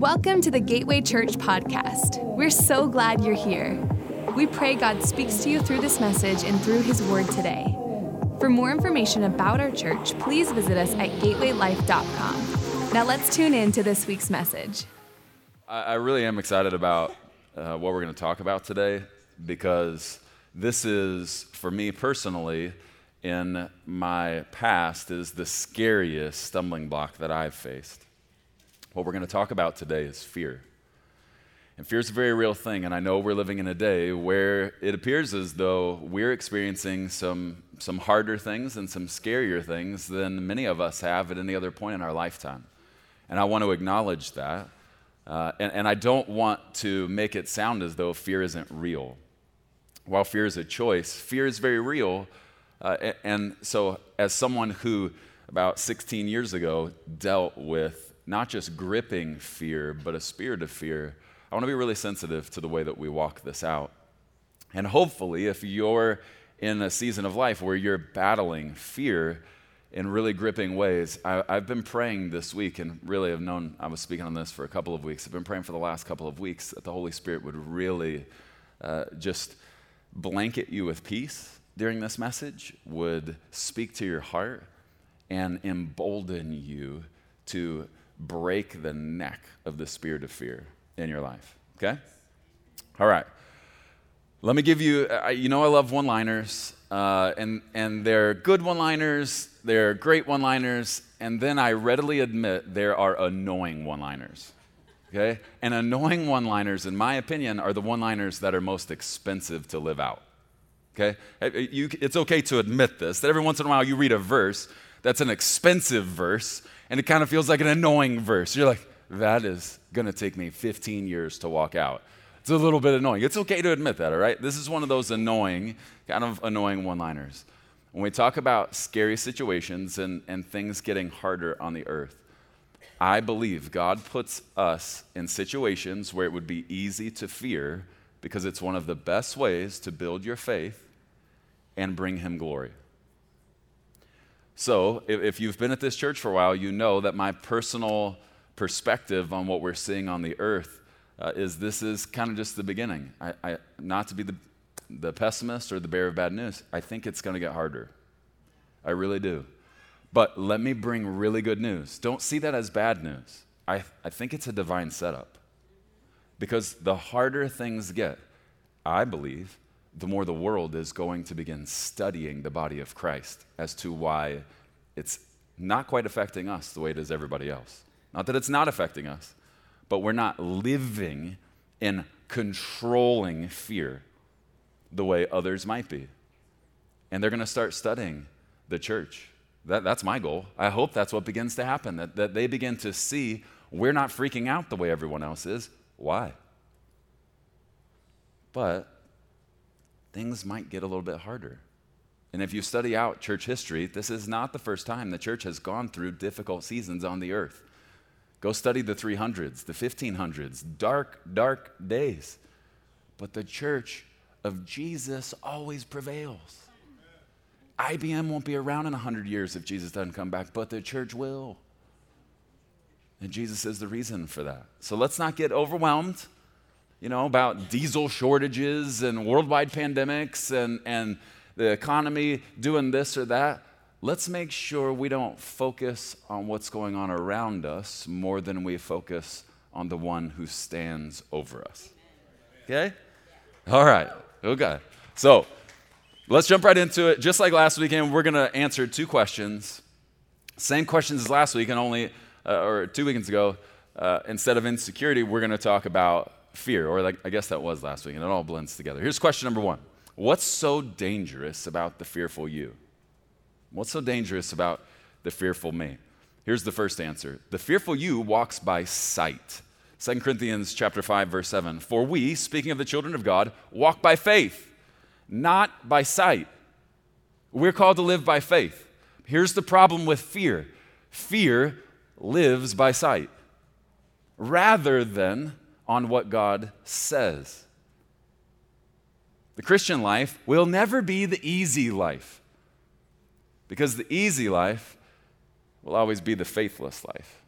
Welcome to the Gateway Church podcast. We're so glad you're here. We pray God speaks to you through this message and through His Word today. For more information about our church, please visit us at gatewaylife.com. Now let's tune in to this week's message. I really am excited about uh, what we're going to talk about today because this is, for me personally, in my past, is the scariest stumbling block that I've faced. What we're going to talk about today is fear. And fear is a very real thing, and I know we're living in a day where it appears as though we're experiencing some, some harder things and some scarier things than many of us have at any other point in our lifetime. And I want to acknowledge that. Uh, and, and I don't want to make it sound as though fear isn't real. While fear is a choice, fear is very real. Uh, and so, as someone who about 16 years ago dealt with not just gripping fear, but a spirit of fear, I want to be really sensitive to the way that we walk this out. And hopefully, if you're in a season of life where you're battling fear in really gripping ways, I, have been praying this week and really have known I was speaking on this for a couple of weeks. I've been praying for the last couple of weeks that the Holy Spirit would really uh, just blanket you with peace during this message, would speak to your heart and embolden you to break the neck of the spirit of fear in your life. Okay? All right. Let me give you, uh, you know, I love one liners, uh, and, and they're good one liners, they're great one liners, and then I readily admit there are annoying one liners. Okay? And annoying one liners, in my opinion, are the one liners that are most expensive to live out. Okay? Uh, uh, you, it's okay to admit this, that every once in a while you read a verse that's an expensive verse, and it kind of feels like an annoying verse. You're like, that is going to take me 15 years to walk out. It's a little bit annoying. It's okay to admit that, all right? This is one of those annoying, kind of annoying one liners. When we talk about scary situations and, and things getting harder on the earth, I believe God puts us in situations where it would be easy to fear because it's one of the best ways to build your faith and bring Him glory. So, if, if you've been at this church for a while, you know that my personal perspective on what we're seeing on the earth uh, is this is kind of just the beginning. I, I, not to be the, the pessimist or the bearer of bad news, I think it's going to get harder. I really do. But let me bring really good news. Don't see that as bad news. I, I think it's a divine setup. Because the harder things get, I believe, the more the world is going to begin studying the body of Christ as to why it's not quite affecting us the way it is everybody else. Not that it's not affecting us, but we're not living in controlling fear the way others might be. And they're going to start studying the church. That, that's my goal. I hope that's what begins to happen, that, that they begin to see we're not freaking out the way everyone else is. Why? But things might get a little bit harder. And if you study out church history, this is not the first time the church has gone through difficult seasons on the earth. Go study the 300s, the 1500s, dark, dark days. But the church of Jesus always prevails. IBM won't be around in 100 years if Jesus doesn't come back, but the church will. And Jesus is the reason for that. So let's not get overwhelmed you know, about diesel shortages and worldwide pandemics and, and the economy doing this or that. Let's make sure we don't focus on what's going on around us more than we focus on the one who stands over us. Okay? All right. Okay. So let's jump right into it. Just like last weekend, we're going to answer two questions. Same questions as last week, and only, uh, or two weekends ago. Uh, instead of insecurity, we're going to talk about fear, or like, I guess that was last week, and it all blends together. Here's question number one What's so dangerous about the fearful you? What's so dangerous about the fearful me? Here's the first answer The fearful you walks by sight. 2 Corinthians chapter 5 verse 7 For we speaking of the children of God walk by faith not by sight we're called to live by faith here's the problem with fear fear lives by sight rather than on what God says. The Christian life will never be the easy life because the easy life will always be the faithless life.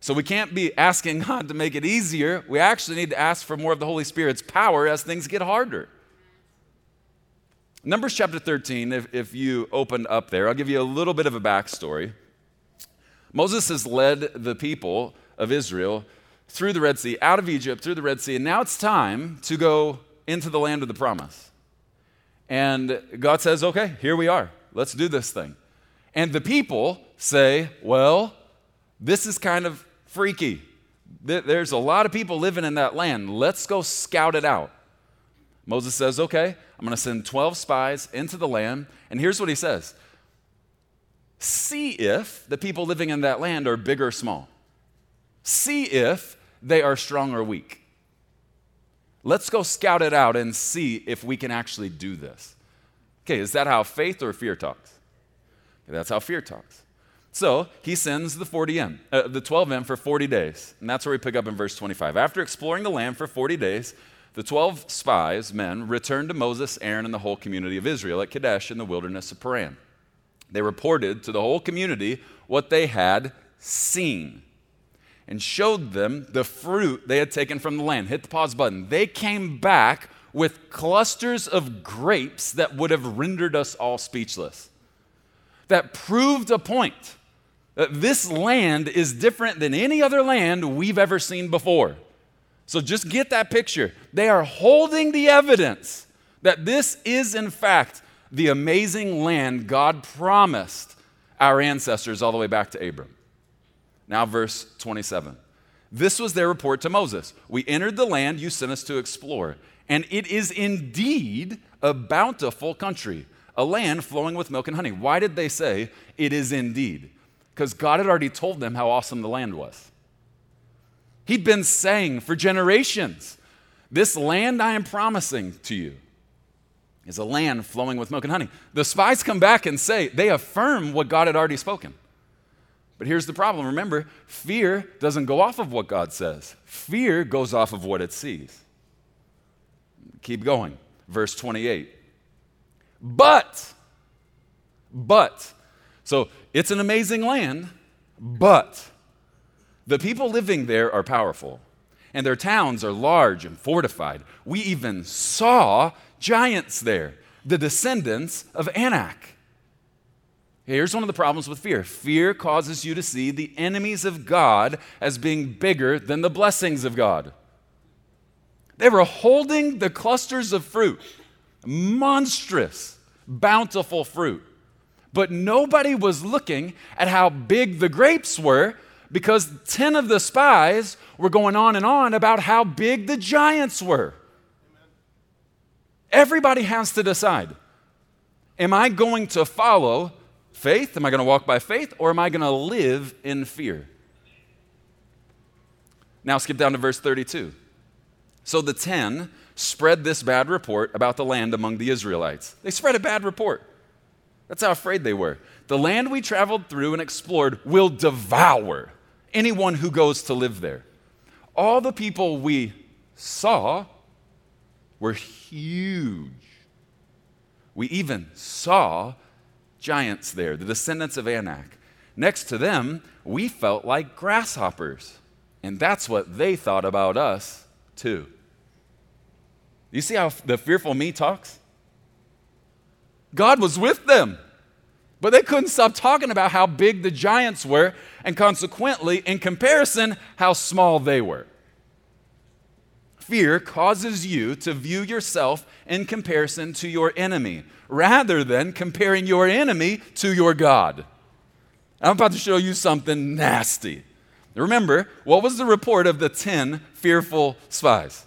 So we can't be asking God to make it easier. We actually need to ask for more of the Holy Spirit's power as things get harder. Numbers chapter 13, if, if you opened up there, I'll give you a little bit of a backstory. Moses has led the people of Israel through the Red Sea, out of Egypt, through the Red Sea, and now it's time to go into the land of the promise. And God says, okay, here we are. Let's do this thing. And the people say, well, this is kind of freaky. There's a lot of people living in that land. Let's go scout it out. Moses says, okay, I'm going to send 12 spies into the land. And here's what he says See if the people living in that land are big or small. See if they are strong or weak. Let's go scout it out and see if we can actually do this. Okay, is that how faith or fear talks? Okay, that's how fear talks. So he sends the 40 in, uh, the 12 in for 40 days. And that's where we pick up in verse 25. After exploring the land for 40 days, the 12 spies, men, returned to Moses, Aaron, and the whole community of Israel at Kadesh in the wilderness of Paran. They reported to the whole community what they had seen and showed them the fruit they had taken from the land. Hit the pause button. They came back with clusters of grapes that would have rendered us all speechless. That proved a point that this land is different than any other land we've ever seen before. So just get that picture. They are holding the evidence that this is, in fact, the amazing land God promised our ancestors all the way back to Abram. Now, verse 27. This was their report to Moses. We entered the land you sent us to explore, and it is indeed a bountiful country, a land flowing with milk and honey. Why did they say it is indeed? Because God had already told them how awesome the land was. He'd been saying for generations, This land I am promising to you is a land flowing with milk and honey. The spies come back and say, they affirm what God had already spoken. But here's the problem remember, fear doesn't go off of what God says, fear goes off of what it sees. Keep going. Verse 28. But, but, so it's an amazing land, but the people living there are powerful, and their towns are large and fortified. We even saw giants there, the descendants of Anak. Here's one of the problems with fear fear causes you to see the enemies of God as being bigger than the blessings of God. They were holding the clusters of fruit, monstrous, bountiful fruit. But nobody was looking at how big the grapes were because 10 of the spies were going on and on about how big the giants were. Everybody has to decide Am I going to follow faith? Am I going to walk by faith or am I going to live in fear? Now skip down to verse 32. So the 10 spread this bad report about the land among the Israelites. They spread a bad report. That's how afraid they were. The land we traveled through and explored will devour anyone who goes to live there. All the people we saw were huge. We even saw giants there, the descendants of Anak. Next to them, we felt like grasshoppers. And that's what they thought about us, too. You see how the fearful me talks? God was with them, but they couldn't stop talking about how big the giants were, and consequently, in comparison, how small they were. Fear causes you to view yourself in comparison to your enemy rather than comparing your enemy to your God. I'm about to show you something nasty. Remember, what was the report of the 10 fearful spies?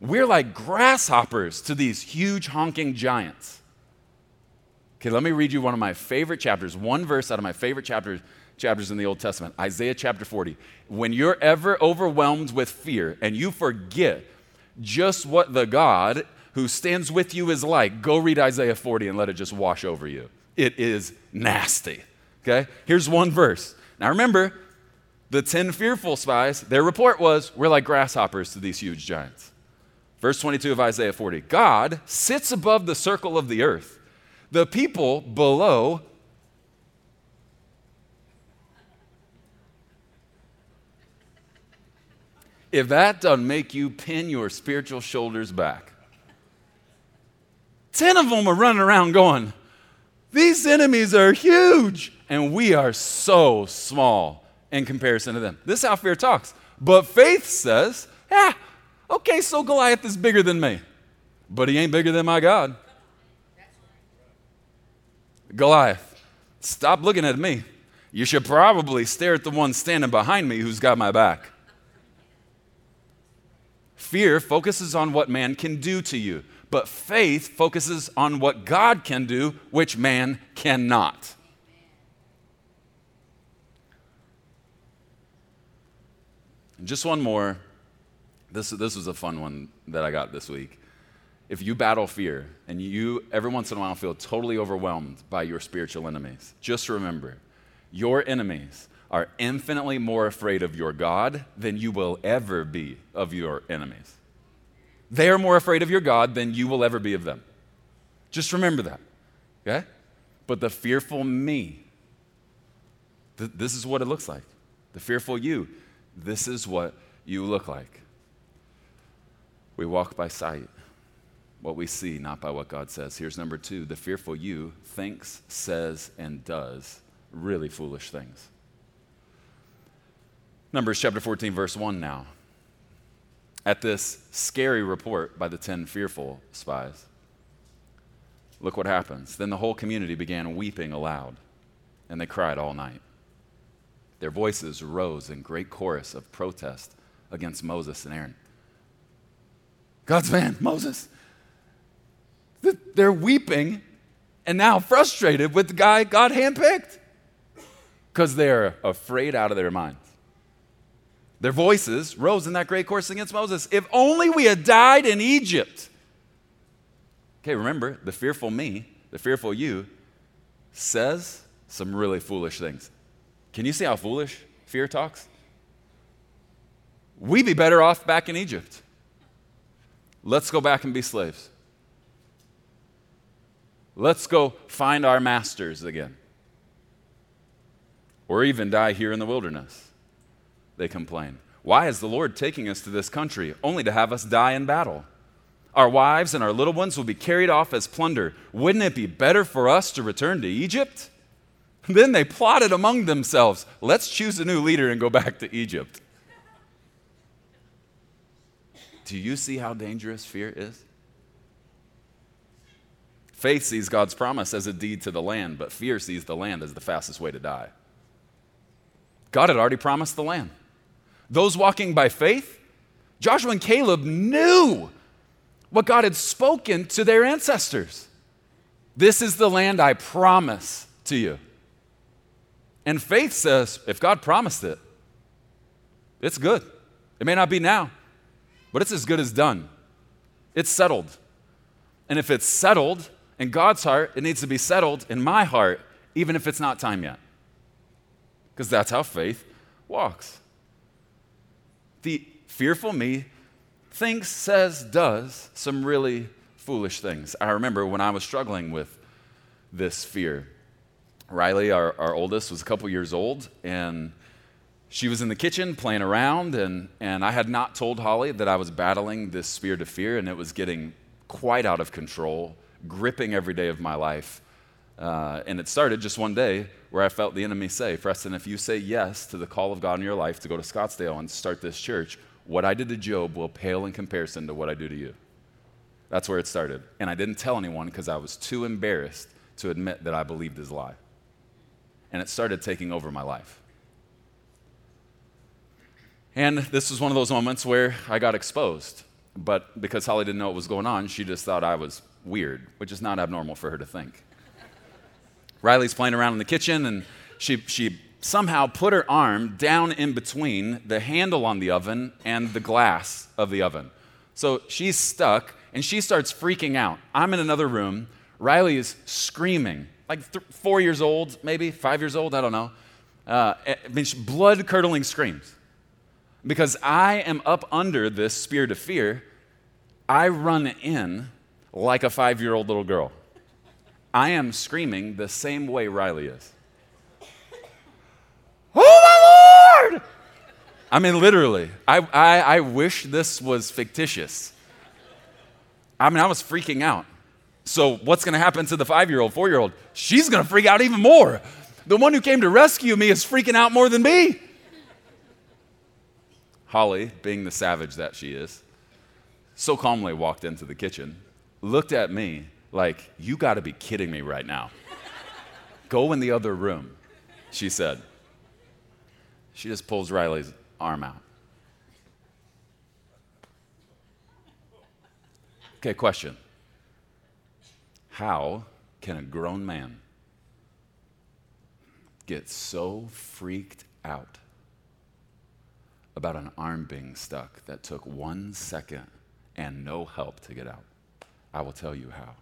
We're like grasshoppers to these huge honking giants. Okay, let me read you one of my favorite chapters, one verse out of my favorite chapters chapters in the Old Testament, Isaiah chapter 40. When you're ever overwhelmed with fear and you forget just what the God who stands with you is like, go read Isaiah 40 and let it just wash over you. It is nasty. Okay? Here's one verse. Now remember, the 10 fearful spies, their report was, we're like grasshoppers to these huge giants. Verse 22 of Isaiah 40 God sits above the circle of the earth. The people below if that doesn't make you pin your spiritual shoulders back. Ten of them are running around going, These enemies are huge, and we are so small in comparison to them. This is how fear talks. But faith says, Yeah, okay, so Goliath is bigger than me, but he ain't bigger than my God. Goliath, stop looking at me. You should probably stare at the one standing behind me who's got my back. Fear focuses on what man can do to you, but faith focuses on what God can do, which man cannot. And just one more. This, this was a fun one that I got this week. If you battle fear and you every once in a while feel totally overwhelmed by your spiritual enemies, just remember your enemies are infinitely more afraid of your God than you will ever be of your enemies. They are more afraid of your God than you will ever be of them. Just remember that, okay? But the fearful me, th- this is what it looks like. The fearful you, this is what you look like. We walk by sight, what we see, not by what God says. Here's number two the fearful you thinks, says, and does really foolish things. Numbers chapter 14, verse 1 now. At this scary report by the 10 fearful spies, look what happens. Then the whole community began weeping aloud, and they cried all night. Their voices rose in great chorus of protest against Moses and Aaron. God's man, Moses. They're weeping and now frustrated with the guy God handpicked because they're afraid out of their minds. Their voices rose in that great chorus against Moses. If only we had died in Egypt. Okay, remember, the fearful me, the fearful you, says some really foolish things. Can you see how foolish fear talks? We'd be better off back in Egypt. Let's go back and be slaves. Let's go find our masters again. Or even die here in the wilderness they complain. Why is the Lord taking us to this country only to have us die in battle? Our wives and our little ones will be carried off as plunder. Wouldn't it be better for us to return to Egypt? Then they plotted among themselves let's choose a new leader and go back to Egypt. Do you see how dangerous fear is? Faith sees God's promise as a deed to the land, but fear sees the land as the fastest way to die. God had already promised the land. Those walking by faith, Joshua and Caleb knew what God had spoken to their ancestors. This is the land I promise to you. And faith says, if God promised it, it's good. It may not be now, but it's as good as done. It's settled. And if it's settled in God's heart, it needs to be settled in my heart, even if it's not time yet. Because that's how faith walks. The fearful me thinks, says, does some really foolish things. I remember when I was struggling with this fear. Riley, our, our oldest, was a couple years old, and she was in the kitchen playing around, and, and I had not told Holly that I was battling this spirit of fear, and it was getting quite out of control, gripping every day of my life. Uh, and it started just one day where I felt the enemy say, Preston, if you say yes to the call of God in your life to go to Scottsdale and start this church, what I did to Job will pale in comparison to what I do to you. That's where it started. And I didn't tell anyone because I was too embarrassed to admit that I believed his lie. And it started taking over my life. And this was one of those moments where I got exposed. But because Holly didn't know what was going on, she just thought I was weird, which is not abnormal for her to think. Riley's playing around in the kitchen, and she, she somehow put her arm down in between the handle on the oven and the glass of the oven. So she's stuck, and she starts freaking out. I'm in another room. Riley is screaming, like th- four years old, maybe five years old, I don't know. Uh, mean, blood curdling screams. Because I am up under this spirit of fear, I run in like a five year old little girl. I am screaming the same way Riley is. Oh my Lord! I mean, literally. I, I, I wish this was fictitious. I mean, I was freaking out. So, what's going to happen to the five year old, four year old? She's going to freak out even more. The one who came to rescue me is freaking out more than me. Holly, being the savage that she is, so calmly walked into the kitchen, looked at me like, You got to be kidding me right now. Go in the other room, she said. She just pulls Riley's arm out. Okay, question. How can a grown man get so freaked out about an arm being stuck that took one second and no help to get out? I will tell you how.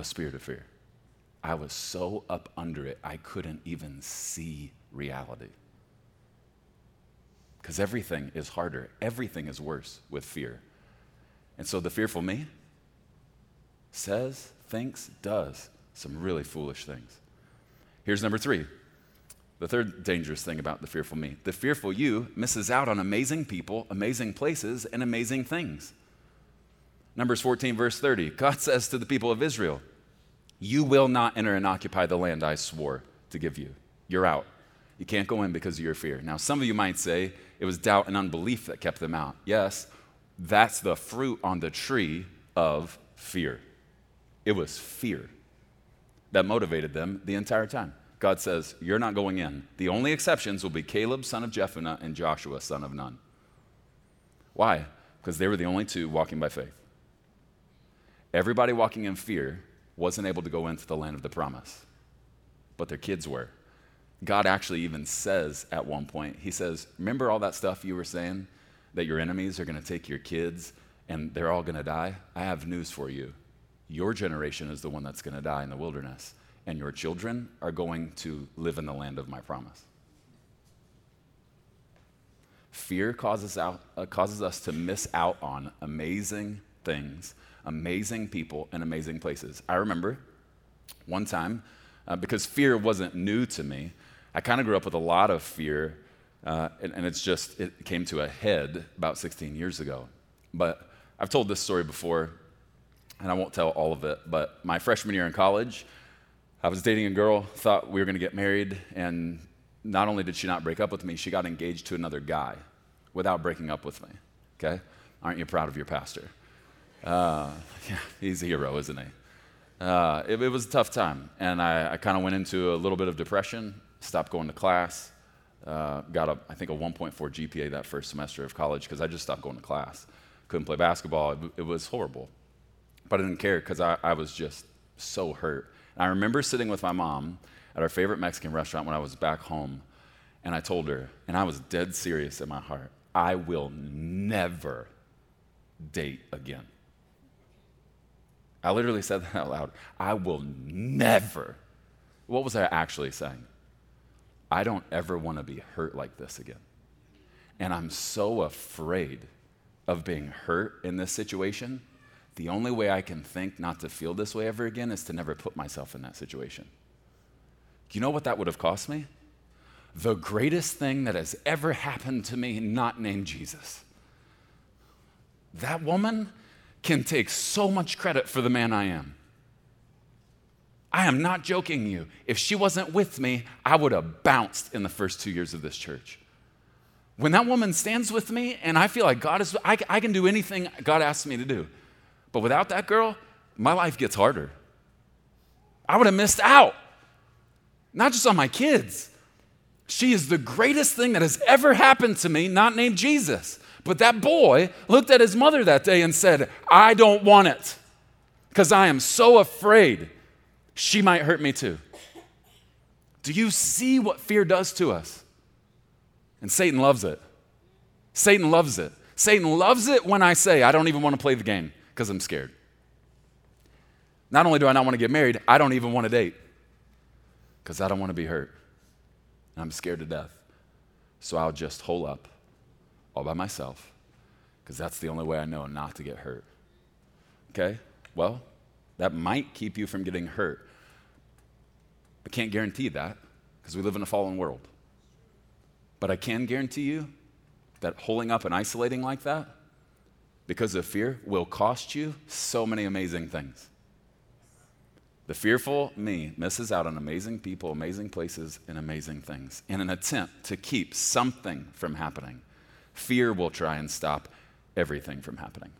A spirit of fear. I was so up under it, I couldn't even see reality. Because everything is harder, everything is worse with fear. And so the fearful me says, thinks, does some really foolish things. Here's number three the third dangerous thing about the fearful me the fearful you misses out on amazing people, amazing places, and amazing things. Numbers 14, verse 30, God says to the people of Israel, You will not enter and occupy the land I swore to give you. You're out. You can't go in because of your fear. Now, some of you might say it was doubt and unbelief that kept them out. Yes, that's the fruit on the tree of fear. It was fear that motivated them the entire time. God says, You're not going in. The only exceptions will be Caleb, son of Jephunneh, and Joshua, son of Nun. Why? Because they were the only two walking by faith. Everybody walking in fear wasn't able to go into the land of the promise, but their kids were. God actually even says at one point, He says, Remember all that stuff you were saying? That your enemies are going to take your kids and they're all going to die? I have news for you. Your generation is the one that's going to die in the wilderness, and your children are going to live in the land of my promise. Fear causes, out, uh, causes us to miss out on amazing things, amazing people, and amazing places. I remember one time, uh, because fear wasn't new to me, I kind of grew up with a lot of fear, uh, and, and it's just, it came to a head about 16 years ago. But I've told this story before, and I won't tell all of it, but my freshman year in college, I was dating a girl, thought we were going to get married, and not only did she not break up with me, she got engaged to another guy without breaking up with me. Okay? Aren't you proud of your pastor? Uh, yeah, he's a hero, isn't he? Uh, it, it, was a tough time, and I, I kind of went into a little bit of depression, stopped going to class, uh, got a, I think a 1.4 GPA that first semester of college because I just stopped going to class. Couldn't play basketball. It, it was horrible. But I didn't care because I, I was just so hurt. And I remember sitting with my mom at our favorite Mexican restaurant when I was back home, and I told her, and I was dead serious in my heart, I will never date again. I literally said that out loud. I will never. What was I actually saying? I don't ever want to be hurt like this again. And I'm so afraid of being hurt in this situation the only way I can think not to feel this way ever again is to never put myself in that situation. Do you know what that would have cost me? The greatest thing that has ever happened to me, not named Jesus. That woman can take so much credit for the man I am. I am not joking you. If she wasn't with me, I would have bounced in the first two years of this church. When that woman stands with me and I feel like God is, I, I can do anything God asks me to do. But without that girl, my life gets harder. I would have missed out, not just on my kids. She is the greatest thing that has ever happened to me, not named Jesus. But that boy looked at his mother that day and said, I don't want it because I am so afraid she might hurt me too. Do you see what fear does to us? And Satan loves it. Satan loves it. Satan loves it when I say, I don't even want to play the game because I'm scared. Not only do I not want to get married, I don't even want to date because I don't want to be hurt. I'm scared to death. So I'll just hole up all by myself because that's the only way I know not to get hurt. Okay? Well, that might keep you from getting hurt. I can't guarantee that because we live in a fallen world. But I can guarantee you that holding up and isolating like that because of fear will cost you so many amazing things. The fearful me misses out on amazing people, amazing places, and amazing things in an attempt to keep something from happening. Fear will try and stop everything from happening.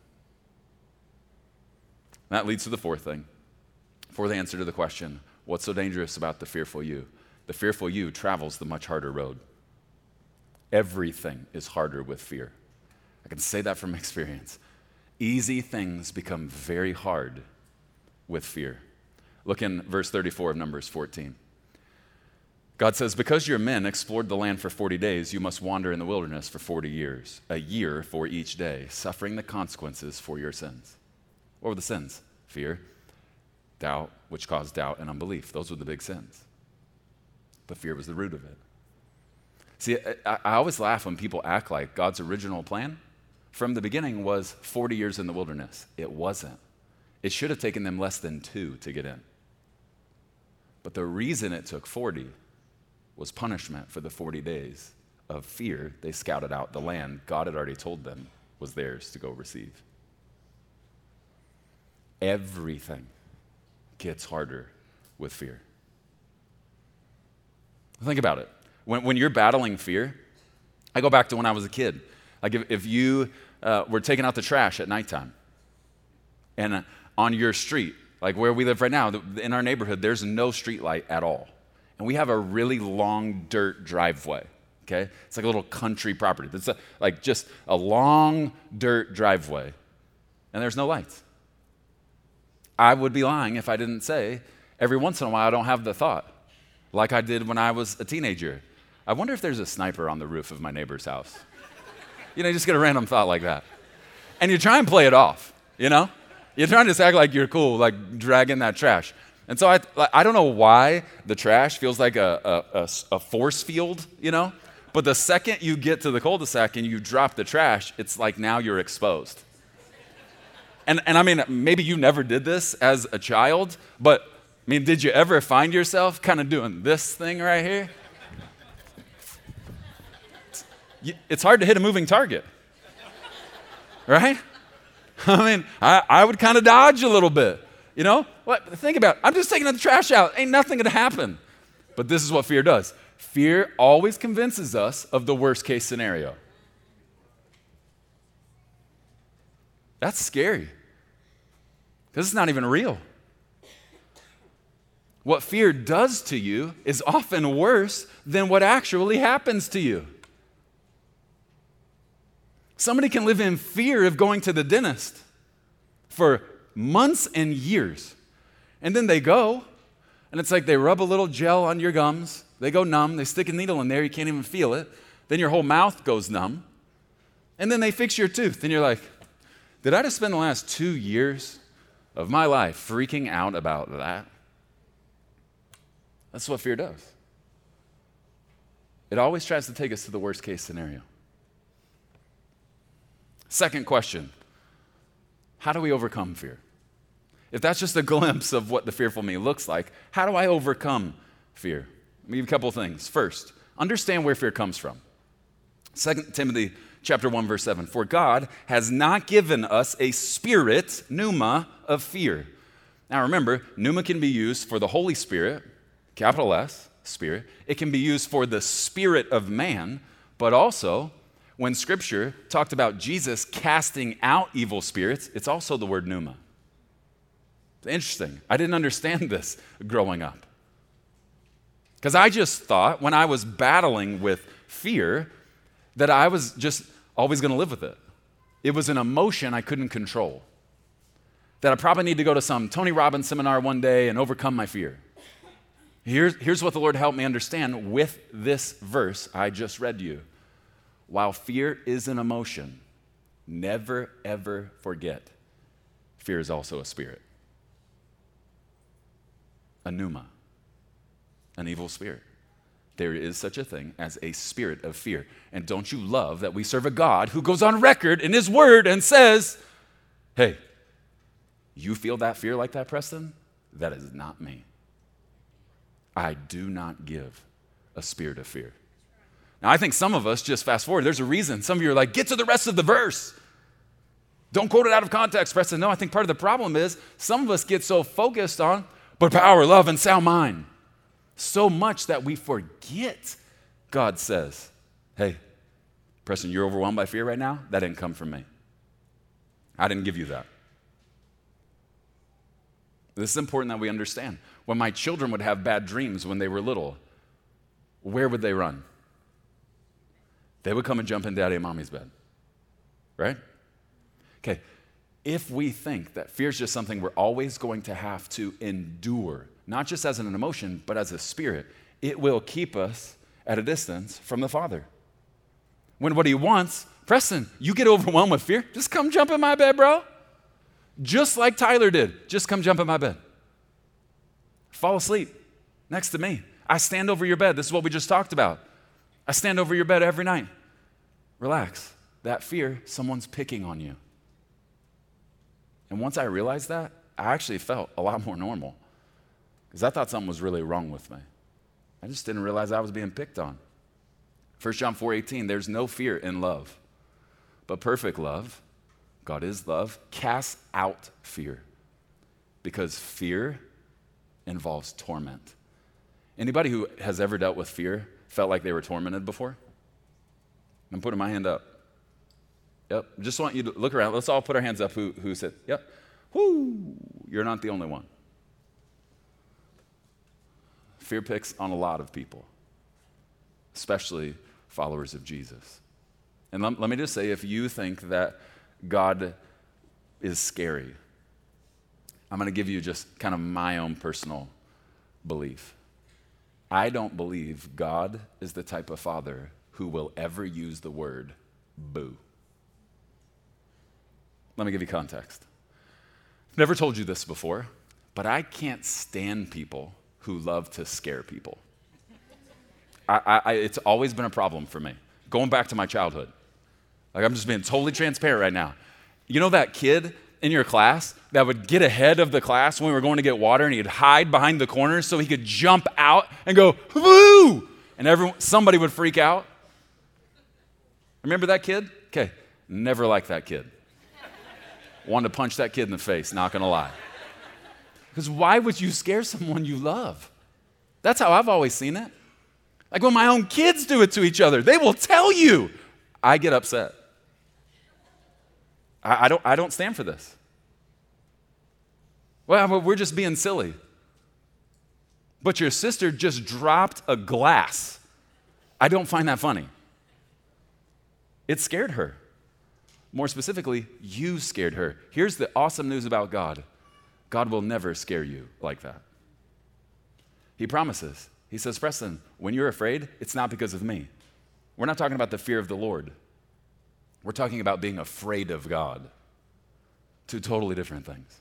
That leads to the fourth thing. Fourth answer to the question what's so dangerous about the fearful you? The fearful you travels the much harder road. Everything is harder with fear. I can say that from experience. Easy things become very hard with fear. Look in verse 34 of Numbers 14. God says, Because your men explored the land for 40 days, you must wander in the wilderness for 40 years, a year for each day, suffering the consequences for your sins. What were the sins? Fear, doubt, which caused doubt and unbelief. Those were the big sins. But fear was the root of it. See, I, I always laugh when people act like God's original plan from the beginning was 40 years in the wilderness. It wasn't. It should have taken them less than two to get in. But the reason it took 40 was punishment for the 40 days of fear they scouted out the land God had already told them was theirs to go receive. Everything gets harder with fear. Think about it. When, when you're battling fear, I go back to when I was a kid. Like if, if you uh, were taking out the trash at nighttime, and uh, on your street, like where we live right now, in our neighborhood, there's no street light at all. And we have a really long dirt driveway, okay? It's like a little country property. It's a, like just a long dirt driveway, and there's no lights. I would be lying if I didn't say every once in a while I don't have the thought, like I did when I was a teenager. I wonder if there's a sniper on the roof of my neighbor's house. you know, you just get a random thought like that. And you try and play it off, you know? You're trying to just act like you're cool, like dragging that trash. And so I, I don't know why the trash feels like a, a, a, force field, you know? But the second you get to the cul de sac and you drop the trash, it's like now you're exposed. And, and I mean, maybe you never did this as a child, but I mean, did you ever find yourself kind of doing this thing right here? It's hard to hit a moving target, right? I mean, I, I would kind of dodge a little bit. You know? What? Think about it. I'm just taking the trash out. Ain't nothing going to happen. But this is what fear does fear always convinces us of the worst case scenario. That's scary because it's not even real. What fear does to you is often worse than what actually happens to you. Somebody can live in fear of going to the dentist for months and years. And then they go, and it's like they rub a little gel on your gums. They go numb. They stick a needle in there. You can't even feel it. Then your whole mouth goes numb. And then they fix your tooth. And you're like, did I just spend the last two years of my life freaking out about that? That's what fear does. It always tries to take us to the worst case scenario. Second question How do we overcome fear? If that's just a glimpse of what the fearful me looks like, how do I overcome fear? You a couple things. First, understand where fear comes from. 2 Timothy chapter 1 verse 7 for god has not given us a spirit pneuma of fear now remember pneuma can be used for the holy spirit capital s spirit it can be used for the spirit of man but also when scripture talked about Jesus casting out evil spirits, it's also the word pneuma. It's interesting. I didn't understand this growing up. Because I just thought when I was battling with fear that I was just always going to live with it. It was an emotion I couldn't control. That I probably need to go to some Tony Robbins seminar one day and overcome my fear. Here's, here's what the Lord helped me understand with this verse I just read to you. While fear is an emotion, never ever forget fear is also a spirit. A pneuma, an evil spirit. There is such a thing as a spirit of fear. And don't you love that we serve a God who goes on record in His Word and says, Hey, you feel that fear like that, Preston? That is not me. I do not give a spirit of fear Now, I think some of us just fast forward. There's a reason. Some of you are like, get to the rest of the verse. Don't quote it out of context, Preston. No, I think part of the problem is some of us get so focused on, but power, love, and sound mind, so much that we forget God says, hey, Preston, you're overwhelmed by fear right now? That didn't come from me. I didn't give you that. This is important that we understand. When my children would have bad dreams when they were little, where would they run? They would come and jump in daddy and mommy's bed. Right? Okay, if we think that fear is just something we're always going to have to endure, not just as an emotion, but as a spirit, it will keep us at a distance from the Father. When what He wants, Preston, you get overwhelmed with fear, just come jump in my bed, bro. Just like Tyler did, just come jump in my bed. Fall asleep next to me. I stand over your bed. This is what we just talked about. I stand over your bed every night. Relax. That fear, someone's picking on you. And once I realized that, I actually felt a lot more normal because I thought something was really wrong with me. I just didn't realize I was being picked on. 1 John 4:18 there's no fear in love. But perfect love, God is love, casts out fear. Because fear involves torment. Anybody who has ever dealt with fear felt like they were tormented before? I'm putting my hand up. Yep. Just want you to look around. Let's all put our hands up who, who said, Yep. Whoo! You're not the only one. Fear picks on a lot of people, especially followers of Jesus. And let, let me just say if you think that God is scary, I'm going to give you just kind of my own personal belief. I don't believe God is the type of father who will ever use the word boo. Let me give you context. Never told you this before, but I can't stand people who love to scare people. I, I, it's always been a problem for me, going back to my childhood. Like, I'm just being totally transparent right now. You know that kid in your class that would get ahead of the class when we were going to get water and he'd hide behind the corners so he could jump out and go, woo! And everyone, somebody would freak out? Remember that kid? Okay, never liked that kid. Wanted to punch that kid in the face, not gonna lie. Because why would you scare someone you love? That's how I've always seen it. Like when my own kids do it to each other, they will tell you. I get upset. I, I don't, I don't stand for this. Well, we're just being silly. But your sister just dropped a glass. I don't find that funny. It scared her. More specifically, you scared her. Here's the awesome news about God God will never scare you like that. He promises. He says, Preston, when you're afraid, it's not because of me. We're not talking about the fear of the Lord. We're talking about being afraid of God. Two totally different things.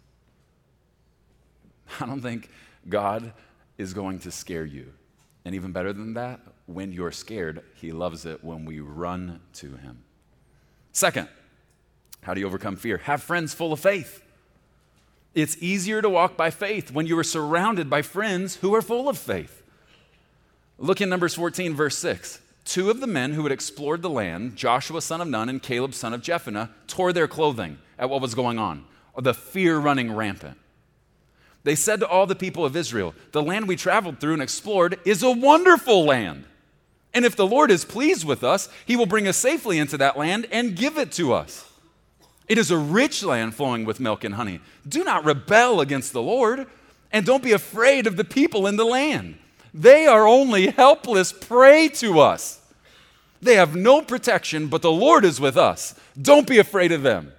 I don't think God is going to scare you. And even better than that, when you're scared, He loves it when we run to Him. Second, how do you overcome fear? Have friends full of faith. It's easier to walk by faith when you are surrounded by friends who are full of faith. Look in Numbers 14, verse 6. Two of the men who had explored the land, Joshua son of Nun and Caleb son of Jephunneh, tore their clothing at what was going on, the fear running rampant. They said to all the people of Israel, The land we traveled through and explored is a wonderful land. And if the Lord is pleased with us, he will bring us safely into that land and give it to us. It is a rich land flowing with milk and honey. Do not rebel against the Lord, and don't be afraid of the people in the land. They are only helpless prey to us. They have no protection, but the Lord is with us. Don't be afraid of them.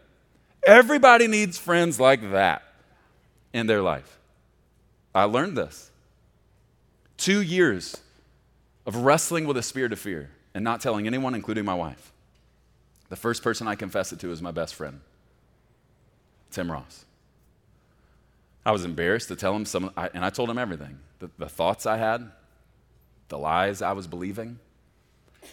Everybody needs friends like that in their life. I learned this. Two years of wrestling with a spirit of fear and not telling anyone, including my wife. The first person I confessed it to was my best friend, Tim Ross. I was embarrassed to tell him some, and I told him everything the, the thoughts I had, the lies I was believing.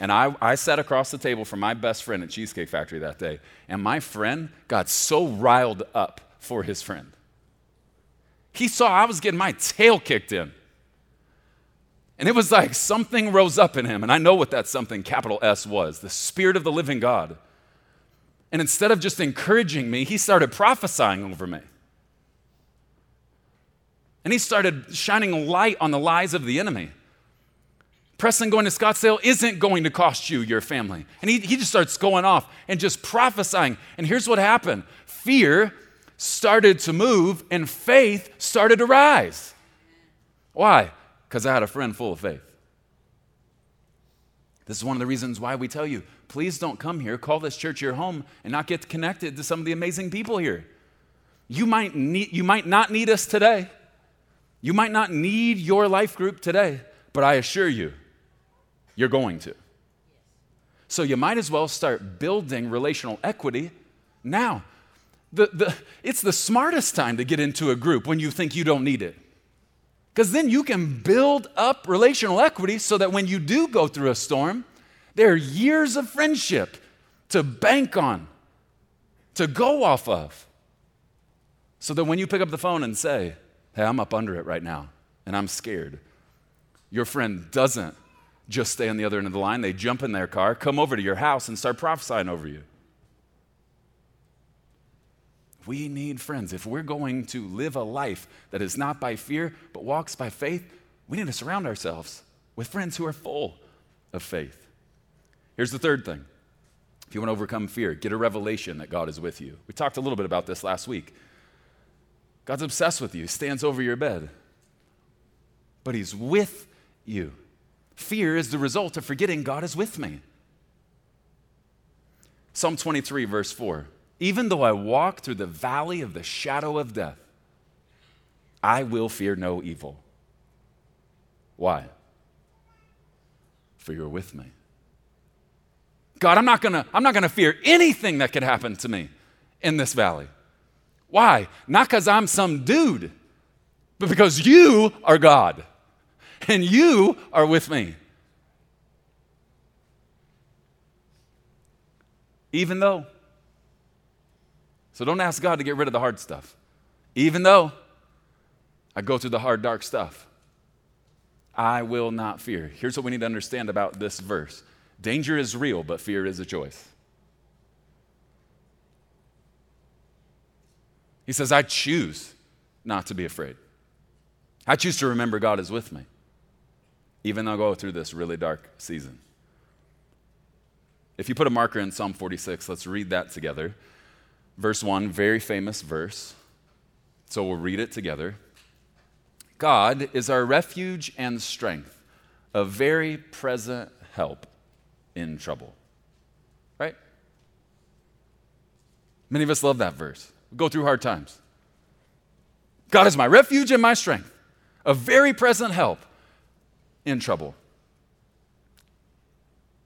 And I, I sat across the table from my best friend at Cheesecake Factory that day, and my friend got so riled up for his friend. He saw I was getting my tail kicked in. And it was like something rose up in him. And I know what that something, capital S, was the Spirit of the living God. And instead of just encouraging me, he started prophesying over me. And he started shining light on the lies of the enemy. Preston going to Scottsdale isn't going to cost you your family. And he, he just starts going off and just prophesying. And here's what happened fear started to move and faith started to rise. Why? Because I had a friend full of faith. This is one of the reasons why we tell you please don't come here, call this church your home, and not get connected to some of the amazing people here. You might, need, you might not need us today. You might not need your life group today, but I assure you, you're going to. So you might as well start building relational equity now. The, the, it's the smartest time to get into a group when you think you don't need it. Because then you can build up relational equity so that when you do go through a storm, there are years of friendship to bank on, to go off of. So that when you pick up the phone and say, Hey, I'm up under it right now and I'm scared, your friend doesn't just stay on the other end of the line. They jump in their car, come over to your house, and start prophesying over you. We need friends. If we're going to live a life that is not by fear, but walks by faith, we need to surround ourselves with friends who are full of faith. Here's the third thing if you want to overcome fear, get a revelation that God is with you. We talked a little bit about this last week. God's obsessed with you, he stands over your bed, but He's with you. Fear is the result of forgetting God is with me. Psalm 23, verse 4. Even though I walk through the valley of the shadow of death, I will fear no evil. Why? For you're with me. God, I'm not gonna, I'm not gonna fear anything that could happen to me in this valley. Why? Not because I'm some dude, but because you are God and you are with me. Even though so don't ask God to get rid of the hard stuff. Even though I go through the hard, dark stuff, I will not fear. Here's what we need to understand about this verse danger is real, but fear is a choice. He says, I choose not to be afraid. I choose to remember God is with me, even though I go through this really dark season. If you put a marker in Psalm 46, let's read that together. Verse 1, very famous verse. So we'll read it together. God is our refuge and strength, a very present help in trouble. Right? Many of us love that verse. We go through hard times. God is my refuge and my strength, a very present help in trouble.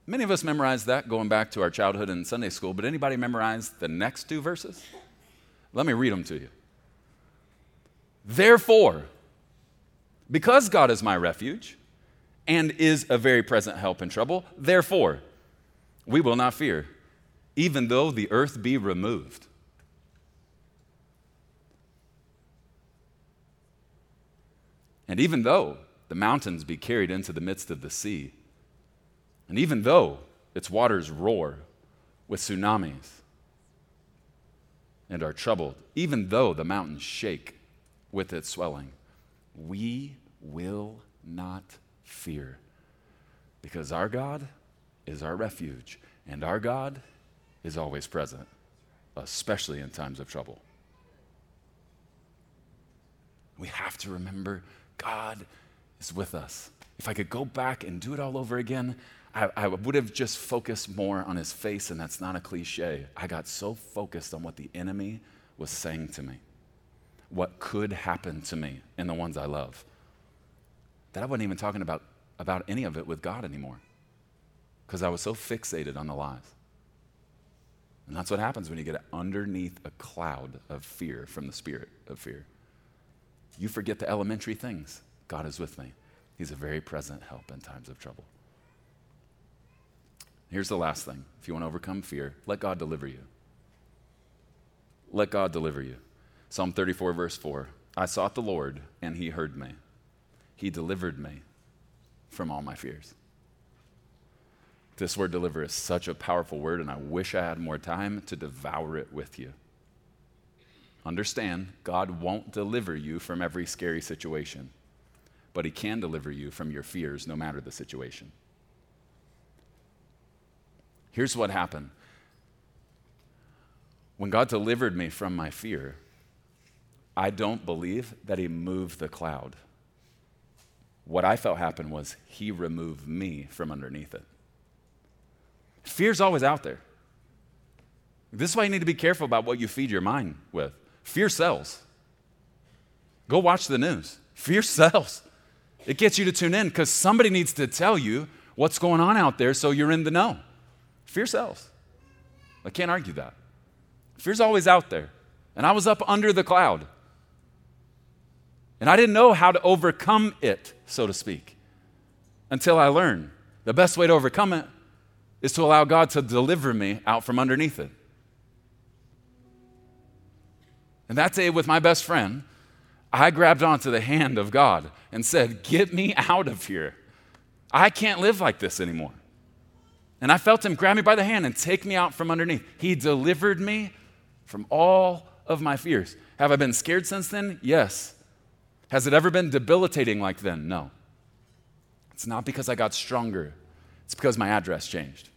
Many of us memorized that going back to our childhood in Sunday school, but anybody memorize the next two verses? Let me read them to you. Therefore, because God is my refuge and is a very present help in trouble, therefore, we will not fear, even though the earth be removed. And even though the mountains be carried into the midst of the sea, and even though its waters roar with tsunamis and are troubled, even though the mountains shake with its swelling, we will not fear because our God is our refuge and our God is always present, especially in times of trouble. We have to remember God is with us. If I could go back and do it all over again, I, I would have just focused more on his face, and that's not a cliche. I got so focused on what the enemy was saying to me, what could happen to me and the ones I love, that I wasn't even talking about, about any of it with God anymore because I was so fixated on the lies. And that's what happens when you get underneath a cloud of fear from the spirit of fear. You forget the elementary things. God is with me. He's a very present help in times of trouble. Here's the last thing if you want to overcome fear, let God deliver you. Let God deliver you. Psalm 34, verse 4 I sought the Lord, and he heard me. He delivered me from all my fears. This word deliver is such a powerful word, and I wish I had more time to devour it with you. Understand, God won't deliver you from every scary situation, but He can deliver you from your fears no matter the situation. Here's what happened when God delivered me from my fear, I don't believe that He moved the cloud. What I felt happen was He removed me from underneath it. Fear's always out there. This is why you need to be careful about what you feed your mind with. Fear sells. Go watch the news. Fear sells. It gets you to tune in because somebody needs to tell you what's going on out there so you're in the know. Fear sells. I can't argue that. Fear's always out there. And I was up under the cloud. And I didn't know how to overcome it, so to speak, until I learned the best way to overcome it is to allow God to deliver me out from underneath it. And that day, with my best friend, I grabbed onto the hand of God and said, Get me out of here. I can't live like this anymore. And I felt him grab me by the hand and take me out from underneath. He delivered me from all of my fears. Have I been scared since then? Yes. Has it ever been debilitating like then? No. It's not because I got stronger, it's because my address changed.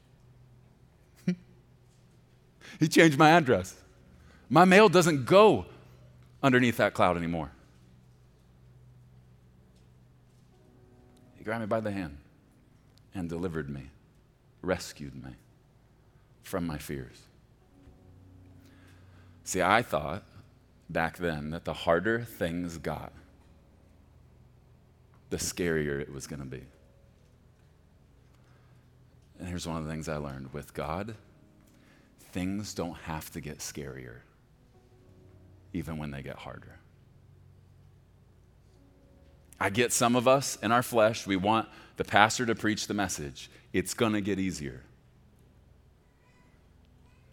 he changed my address. My mail doesn't go underneath that cloud anymore. He grabbed me by the hand and delivered me, rescued me from my fears. See, I thought back then that the harder things got, the scarier it was going to be. And here's one of the things I learned with God things don't have to get scarier, even when they get harder. I get some of us in our flesh, we want the pastor to preach the message. It's going to get easier.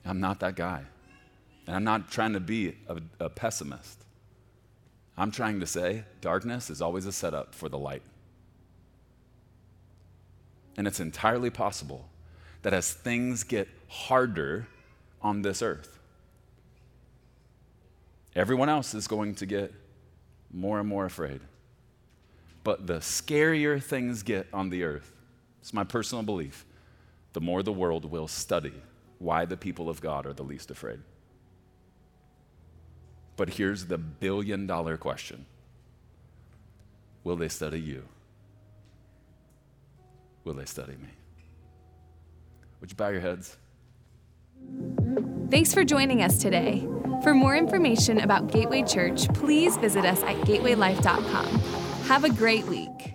I'm not that guy. And I'm not trying to be a, a pessimist. I'm trying to say darkness is always a setup for the light. And it's entirely possible that as things get harder on this earth, everyone else is going to get more and more afraid. But the scarier things get on the earth, it's my personal belief, the more the world will study why the people of God are the least afraid. But here's the billion dollar question Will they study you? Will they study me? Would you bow your heads? Thanks for joining us today. For more information about Gateway Church, please visit us at gatewaylife.com. Have a great week.